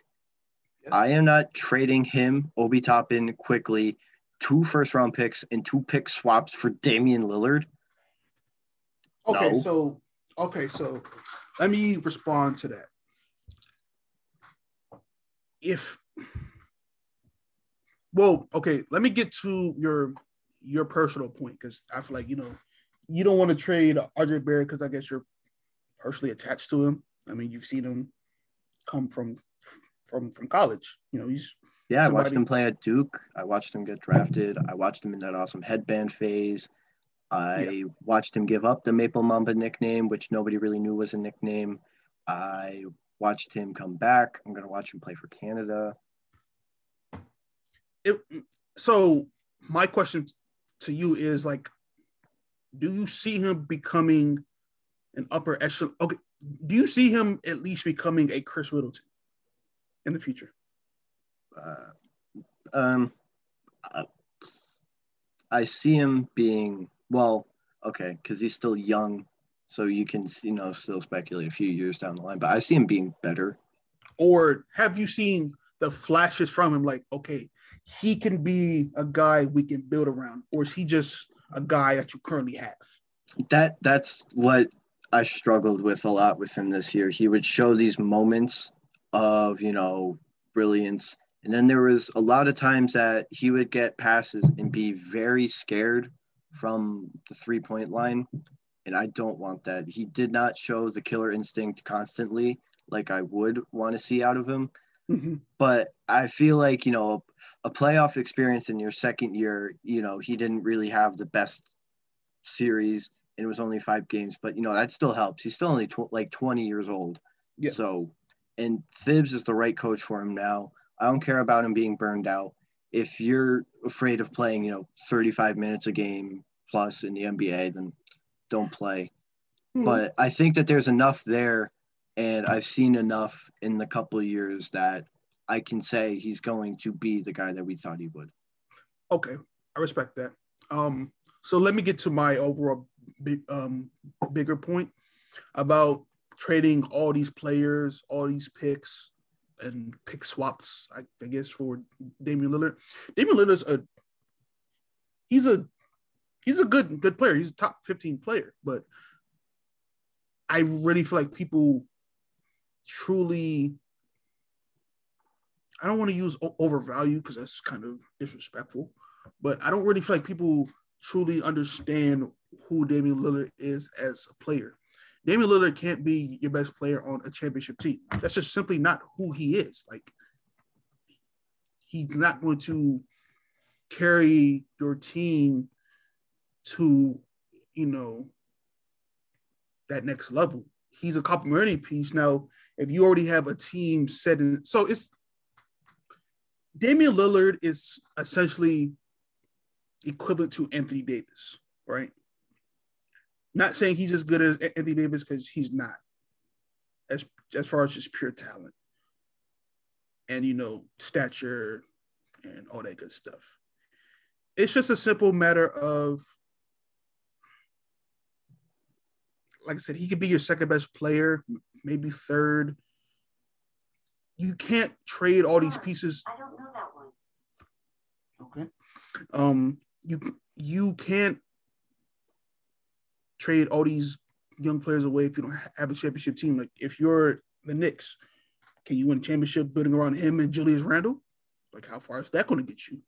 A: Yeah. I am not trading him, Obi Toppin, Quickley, two first round picks and two pick swaps for Damian Lillard.
B: Okay, no. so okay, so let me respond to that. If well, okay, let me get to your your personal point because I feel like you know you don't want to trade RJ Barrett because I guess you're personally attached to him. I mean, you've seen him come from from from college. You know, he's
A: yeah. Somebody... I watched him play at Duke. I watched him get drafted. I watched him in that awesome headband phase. I yeah. watched him give up the Maple Mamba nickname, which nobody really knew was a nickname. I watched him come back. I'm gonna watch him play for Canada.
B: It, so my question to you is like, do you see him becoming an upper echelon? Okay, do you see him at least becoming a Khris Middleton in the future?
A: Uh, um, I, I see him being well. Okay, because he's still young, so you can you know still speculate a few years down the line. But I see him being better.
B: Or have you seen the flashes from him? Like, okay, he can be a guy we can build around, or is he just a guy that you currently have?
A: That that's what I struggled with a lot with him this year. He would show these moments of, you know, brilliance. And then there was a lot of times that he would get passes and be very scared from the three point line. And I don't want that. He did not show the killer instinct constantly like I would want to see out of him. Mm-hmm. But I feel like, you know, a playoff experience in your second year, you know, he didn't really have the best series and it was only five games, but you know, that still helps. He's still only tw- like 20 years old. Yeah. So, and Thibs is the right coach for him now. I don't care about him being burned out. If you're afraid of playing, you know, 35 minutes a game plus in the NBA, then don't play. Hmm. But I think that there's enough there, and I've seen enough in the couple of years that I can say he's going to be the guy that we thought he would.
B: Okay, I respect that. Um, so let me get to my overall big, um, bigger point about trading all these players, all these picks, and pick swaps. I, I guess for Damian Lillard. Damian Lillard's a he's a he's a good good player. He's a top fifteen player, but I really feel like people truly I don't want to use overvalue because that's kind of disrespectful, but I don't really feel like people truly understand who Damian Lillard is as a player. Damian Lillard can't be your best player on a championship team. That's just simply not who he is. Like he's not going to carry your team to, you know, that next level. He's a complementary piece. Now, if you already have a team set in, so it's Damian Lillard is essentially equivalent to Anthony Davis, right? Not saying he's as good as Anthony Davis because he's not, as as far as just pure talent and you know stature and all that good stuff. It's just a simple matter of, like I said, he could be your second best player, maybe third. You can't trade all these pieces. I don't know that one. Okay. Um, you you can't trade all these young players away if you don't have a championship team. Like if you're the Knicks, can you win a championship building around him and Julius Randle? Like how far is that going to get you?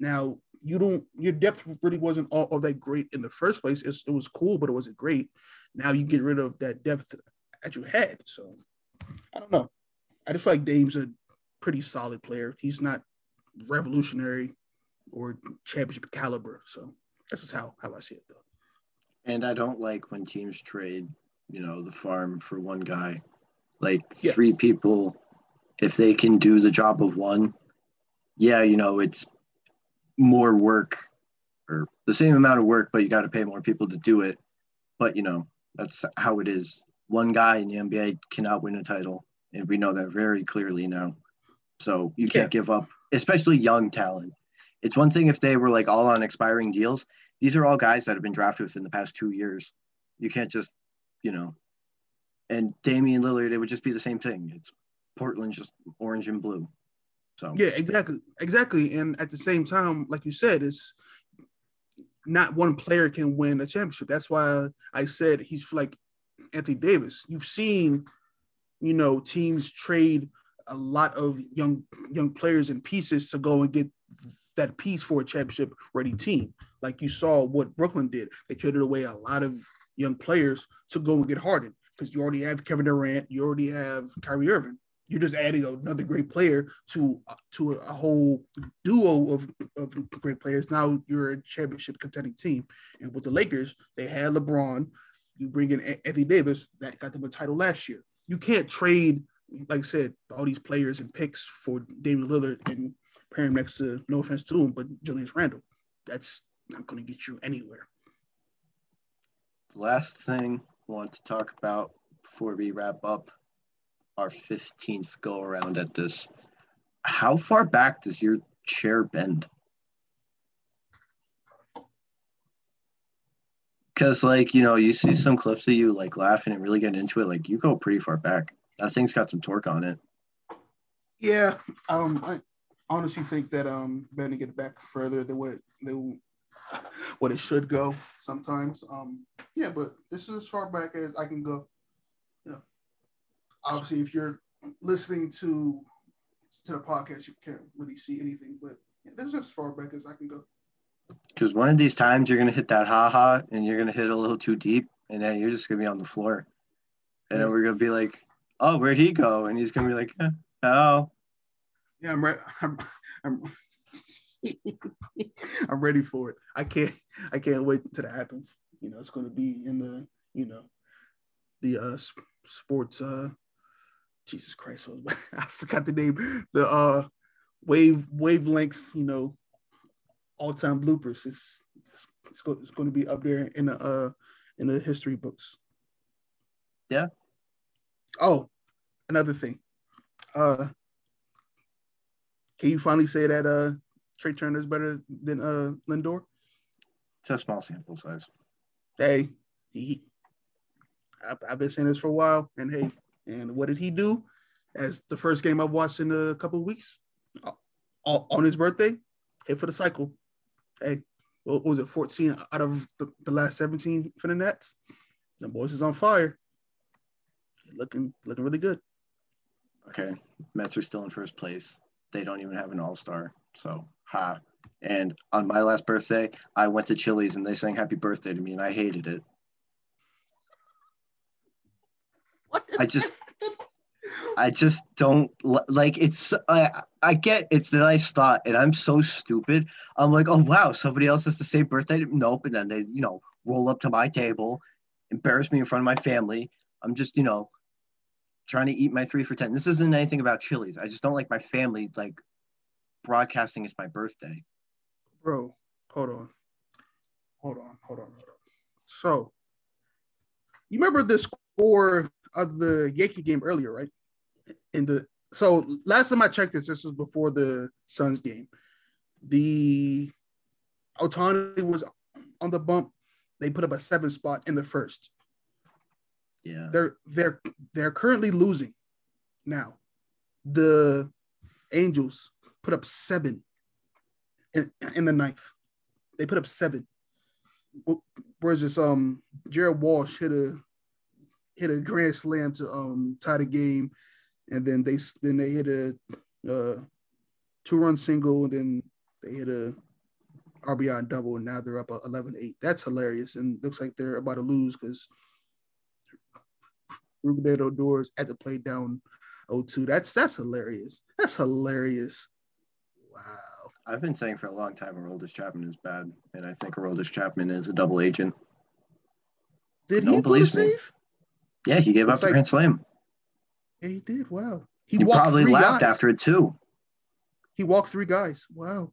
B: Now you don't your depth really wasn't all, all that great in the first place. It's, it was cool, but it wasn't great. Now you get rid of that depth that you had. So I don't know. I just feel like Dame's a pretty solid player. He's not revolutionary or championship caliber. So this is how, how I see it though.
A: And I don't like when teams trade, you know, the farm for one guy. Like yeah. three people, if they can do the job of one, yeah, you know, it's more work or the same amount of work, but you got to pay more people to do it. But, you know, that's how it is. One guy in the NBA cannot win a title. And we know that very clearly now. So you can't yeah. give up, especially young talent. It's one thing if they were like all on expiring deals. These are all guys that have been drafted within the past two years. You can't just, you know, and Damian Lillard, it would just be the same thing. It's Portland just orange and blue. So
B: yeah, exactly, exactly. And at the same time, like you said, it's not one player can win a championship. That's why I said he's like Anthony Davis. You've seen, you know, teams trade a lot of young young players and pieces to go and get that piece for a championship ready team. Like you saw what Brooklyn did. They traded away a lot of young players to go and get Harden because you already have Kevin Durant, you already have Kyrie Irving. You're just adding another great player to uh, to a, whole duo of, of great players. Now you're a championship contending team. And with the Lakers, they had LeBron. You bring in Anthony Davis, that got them a title last year. You can't trade, like I said, all these players and picks for Damian Lillard and pair him next to, no offense to him, but Julius Randle. That's not going to get you anywhere.
A: The last thing I want to talk about before we wrap up our 15th go around at this. How far back does your chair bend? Because, like, you know, you see some clips of you like laughing and really getting into it, like, you go pretty far back. That thing's got some torque on it.
B: Yeah. Um, I honestly think that um, bending it back further than what it, than what it should go sometimes. Um, yeah, but this is as far back as I can go obviously if you're listening to to the podcast, you can't really see anything, but yeah, that's as far back as I can go.
A: Because one of these times you're gonna hit that ha ha and you're gonna hit a little too deep, and then you're just gonna be on the floor, and yeah. then we're gonna be like, "Oh, where'd he go?" And he's gonna be like, eh, "Oh."
B: Yeah, I'm ready. I'm, I'm, (laughs) I'm ready for it. I can't. I can't wait until that happens. You know, it's gonna be in the you know the uh sports uh Jesus Christ, (laughs) I forgot the name. The uh wave wavelengths, you know, all time bloopers. It's, it's, it's, go, it's, going to be up there in the uh in the history books.
A: Yeah.
B: Oh, another thing. Uh can you finally say that uh Trea Turner is better than uh Lindor?
A: It's a small sample size.
B: Hey, he, I've, I've been saying this for a while, and hey, and what did he do? As the first game I've watched in a couple weeks, uh, on his birthday, hit for the cycle. Hey, what was it? 14 out of the, the last 17 for the Nats. The boys is on fire. Looking looking really good.
A: Okay. Mets are still in first place. They don't even have an all-star. So ha. And on my last birthday, I went to Chili's and they sang happy birthday to me and I hated it. I just (laughs) I just don't like it's I I get it's a nice thought and I'm so stupid. I'm like, oh wow, somebody else has the same birthday. Nope. And then they, you know, roll up to my table, embarrass me in front of my family. I'm just, you know, trying to eat my three for ten. This isn't anything about Chili's. I just don't like my family like broadcasting it's my birthday.
B: Bro, hold on. Hold on, hold on, hold on. So you remember this score of the Yankee game earlier, right? In the so last time I checked this, this was before the Suns game. The Ohtani was on the bump. They put up a seven spot in the first.
A: Yeah.
B: They're they're they're currently losing now. The Angels put up seven in, in the ninth. They put up seven. Whereas this um Jared Walsh hit a hit a grand slam to um tie the game, and then they then they hit a uh, two run single, and then they hit a RBI double, and now they're up 11-8. That's hilarious, and looks like they're about to lose because Rougned Odor's at the play down 0-2. That's that's hilarious. That's hilarious. Wow.
A: I've been saying for a long time Aroldis Chapman is bad, and I think Aroldis Chapman is a double agent.
B: Did he put a save?
A: Yeah, he gave Looks up like, Grand Slam.
B: Yeah, he did. Wow.
A: He, probably laughed guys. after it too.
B: He walked three guys. Wow.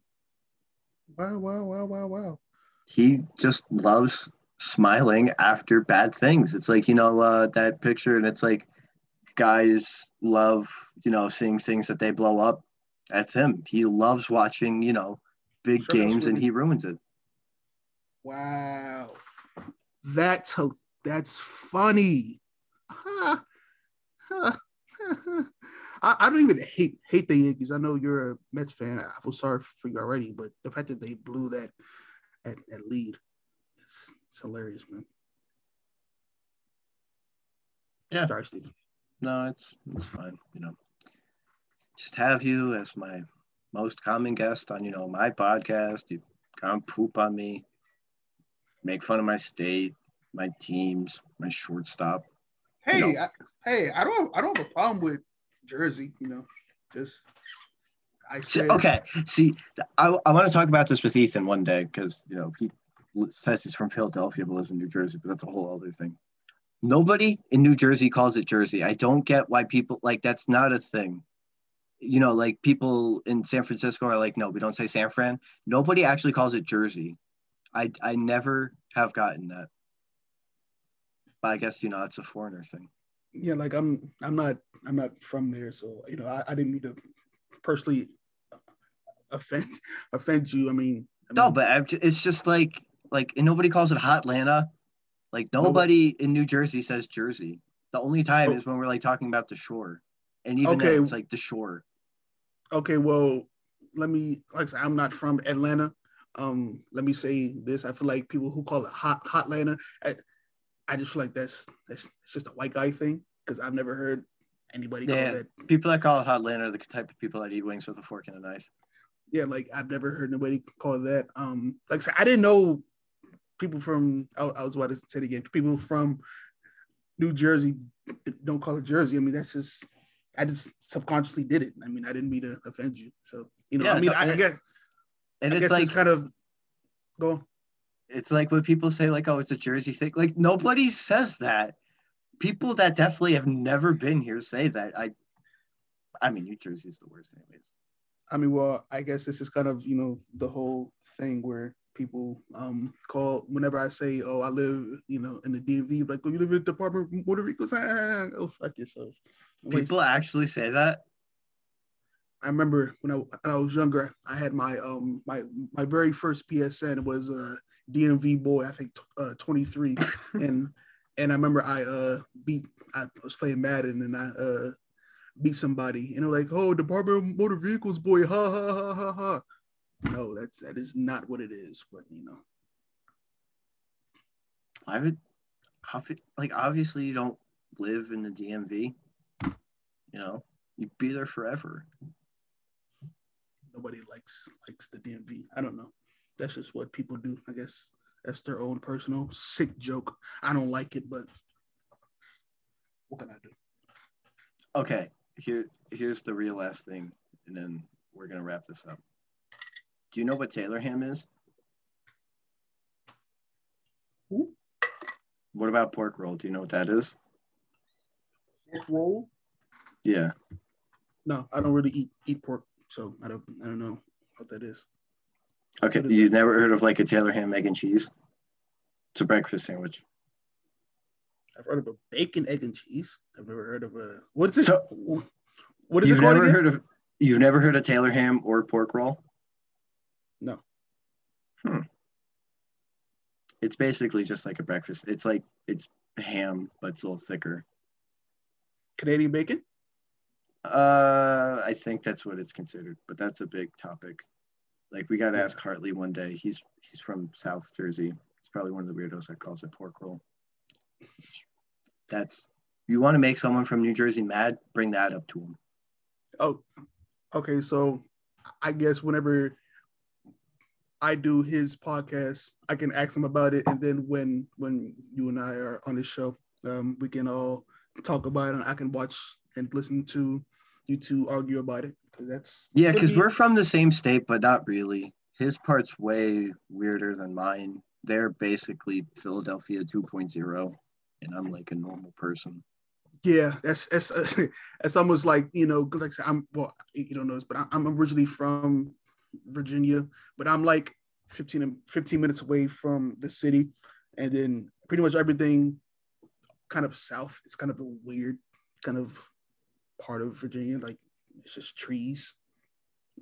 B: Wow, wow, wow, wow, wow.
A: He just loves smiling after bad things. It's like, you know, uh, that picture, and it's like guys love, you know, seeing things that they blow up That's him. He loves watching, you know, big
B: Sure,
A: games and he ruins it.
B: Wow, that's that's funny. Huh. Huh. I, I don't even hate hate the Yankees. I know you're a Mets fan. I feel sorry for you already, but the fact that they blew that at, at lead, it's, it's hilarious, man.
A: Yeah.
B: Sorry, Steve.
A: No, it's it's fine. You know, just have you as my most common guest on you know my podcast. You come poop on me, make fun of my state, my teams, my shortstop.
B: Hey,
A: You know.
B: I, hey, I don't I don't have a problem with Jersey. You know, just I said
A: okay, see, I, I want to talk about this with Ethan one day because you know he says he's from Philadelphia but lives in New Jersey, but that's a whole other thing. Nobody in New Jersey calls it Jersey. I don't get why people like that's not a thing. You know, like people in San Francisco are like, no, we don't say San Fran. Nobody actually calls it Jersey. I I never have gotten that. But I guess you know it's a foreigner thing.
B: yeah, like I'm I'm not I'm not from there, so you know I, I didn't mean to personally offend offend you. I mean, I
A: No,
B: mean,
A: but I've, it's just like like and nobody calls it Hotlanta. Like
B: but-
A: nobody in New Jersey says Jersey. The only time
B: So-
A: is when we're like talking about the shore, and even
B: Okay.
A: then it's like the shore.
B: okay, well, let me like I said, I'm not from Atlanta. Um, let me say this: I feel like people who call it hot Hotlanta, I, I just feel like that's that's it's just a white guy thing because I've never heard anybody
A: Yeah.
B: call that.
A: People that call it Hotlanta are the type of people that eat wings with a fork and a knife.
B: Yeah, like I've never heard nobody call that. Um, like I said, I didn't know people from. I, I was about to say it again. People from New Jersey don't call it Jersey. I mean, that's just. I just subconsciously did it. I mean, I didn't mean to offend you. So you know,
A: Yeah,
B: I mean,
A: no,
B: I, I guess
A: And
B: I
A: it's
B: guess
A: like
B: it's kind of go. on.
A: It's like when people say like, oh, it's a Jersey thing. Like nobody says that. People that definitely have never been here say that. I I mean, New Jersey is the worst anyways.
B: I mean, well, I guess this is kind of you know the whole thing where people um call whenever I say, oh, I live you know in the DMV, like, oh, you live in the Department of Motor Vehicles. Ah, oh, fuck yourself. Wait,
A: People actually say that.
B: I remember when I, when I was younger, I had my um my my very first PSN was a uh, DMV boy, I think uh, 23, (laughs) and and I remember I uh beat I was playing Madden and I uh beat somebody and they're like, oh, Department of Motor Vehicles boy, ha ha ha ha ha. No, that's that is not what it is, but you know,
A: I would, like, obviously, you don't live in the DMV. You know, you'd be there forever.
B: nobody likes likes the DMV. I don't know. That's just what people do. I guess that's their own personal sick joke. I don't like it, but what can I do?
A: Okay, here, here's the real last thing, and then we're gonna wrap this up. Do you know what Taylor ham is?
B: Who?
A: What about pork roll? Do you know what that is?
B: Pork roll?
A: Yeah.
B: No, I don't really eat eat pork, so I don't I don't know what that is.
A: Okay. You've never heard of like a Taylor ham, egg and cheese? It's a breakfast sandwich.
B: I've heard of a bacon, egg, and cheese. I've never heard of a what is it?
A: So-
B: what is
A: you've
B: it called
A: never
B: again?
A: heard of you've never heard of Taylor ham or pork roll?
B: No.
A: Hmm. It's basically just like a breakfast. It's like it's ham, but it's a little thicker.
B: Canadian bacon?
A: Uh, I think that's what it's considered, but that's a big topic. Like we got to ask Hartley one day. He's he's from South Jersey. He's probably one of the weirdos that calls it pork roll. That's you want to make someone from New Jersey mad, bring that up to him.
B: Oh, okay. So I guess whenever I do his podcast, I can ask him about it, and then when when you and I are on the show, um, we can all talk about it, and I can watch and listen to you two argue about it. That's
A: Yeah, because we're from the same state, but not really. His part's way weirder than mine. They're basically Philadelphia 2.0, and I'm like a normal person.
B: yeah, that's that's (laughs) that's almost like you know, like I said, I'm well, you don't know this, but I'm- I'm originally from Virginia, but I'm like 15 and 15 minutes away from the city, and then pretty much everything kind of south. is kind of a weird kind of part of Virginia, like it's just trees.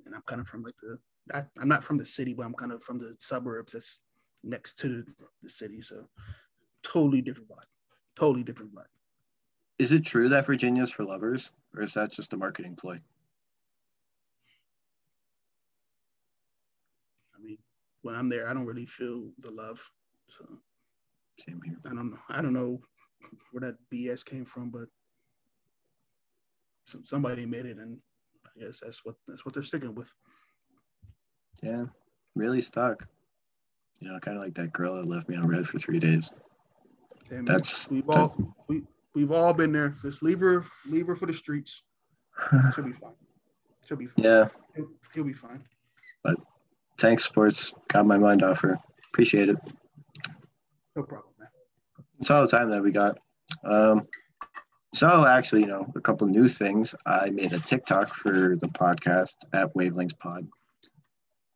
B: and I'm kind of from like the I, am not from the city, but I'm kind of from the suburbs that's next to the, the city. So totally different vibe. Totally different vibe.
A: Is it true that Virginia's for lovers, or is that just a marketing ploy?
B: I mean, when I'm there, I don't really feel the love. So
A: same here.
B: I don't know. I don't know where that BS came from, but some, somebody made it, and Guess that's what that's what they're sticking with.
A: Yeah, really stuck. You know, kind of like that girl that left me on red for three days.
B: Man,
A: That's
B: we've
A: that's-
B: all we we've all been there. Just leave her leave her for the streets. (laughs) She'll be fine. She'll be fine.
A: yeah.
B: He'll, he'll be fine.
A: But thanks, sports. Got my mind off her. Appreciate it.
B: No problem, man.
A: That's all the time that we got. Um, so actually, you know, a couple new things. I made a TikTok for the podcast at Wavelengths Pod.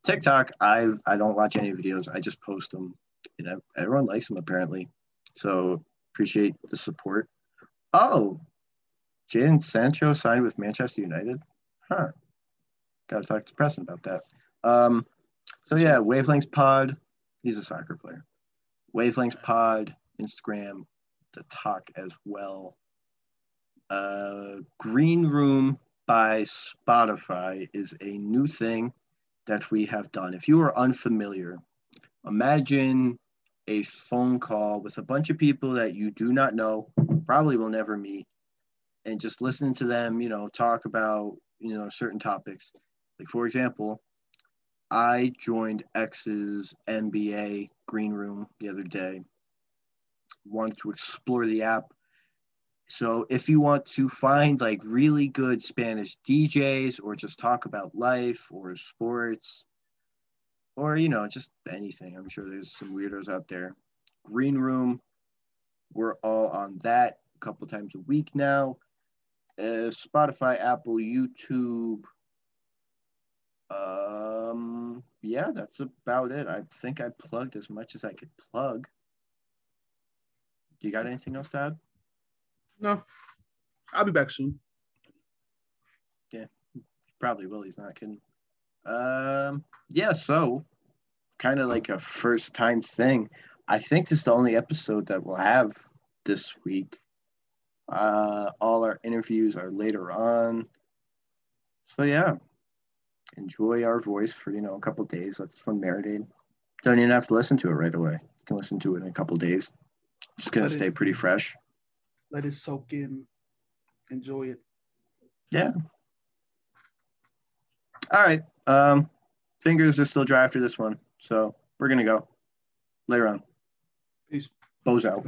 A: TikTok, I've I don't watch any videos. I just post them. You know, everyone likes them apparently. So appreciate the support. Oh, Jadon Sancho signed with Manchester United. Huh. Got to talk to Preston about that. Um, so yeah, Wavelengths Pod. He's a soccer player. Wavelengths Pod, Instagram, the talk as well. Uh, Green Room by Spotify is a new thing that we have done. If you are unfamiliar, imagine a phone call with a bunch of people that you do not know, probably will never meet, and just listen to them, you know, talk about, you know, certain topics. Like, for example, I joined X's NBA Green Room the other day, wanted to explore the app. So if you want to find like really good Spanish DJs or just talk about life or sports or you know just anything, I'm sure there's some weirdos out there. Green Room, we're all on that a couple times a week now. Uh, Spotify, Apple, YouTube. Um, yeah, that's about it. I think I plugged as much as I could plug. You got anything else to add?
B: No, I'll be back soon.
A: Yeah, probably will. He's not kidding. Um, yeah. So, kind of like a first time thing. I think this is the only episode that we'll have this week. Uh, all our interviews are later on. So yeah, enjoy our voice for you know a couple days. Let this one marinate. Don't even have to listen to it right away. You can listen to it in a couple days. It's gonna stay pretty fresh.
B: Let it soak in. Enjoy it.
A: Yeah. All right. Um, fingers are still dry after this one, so we're gonna go later on.
B: Peace.
A: Bows out.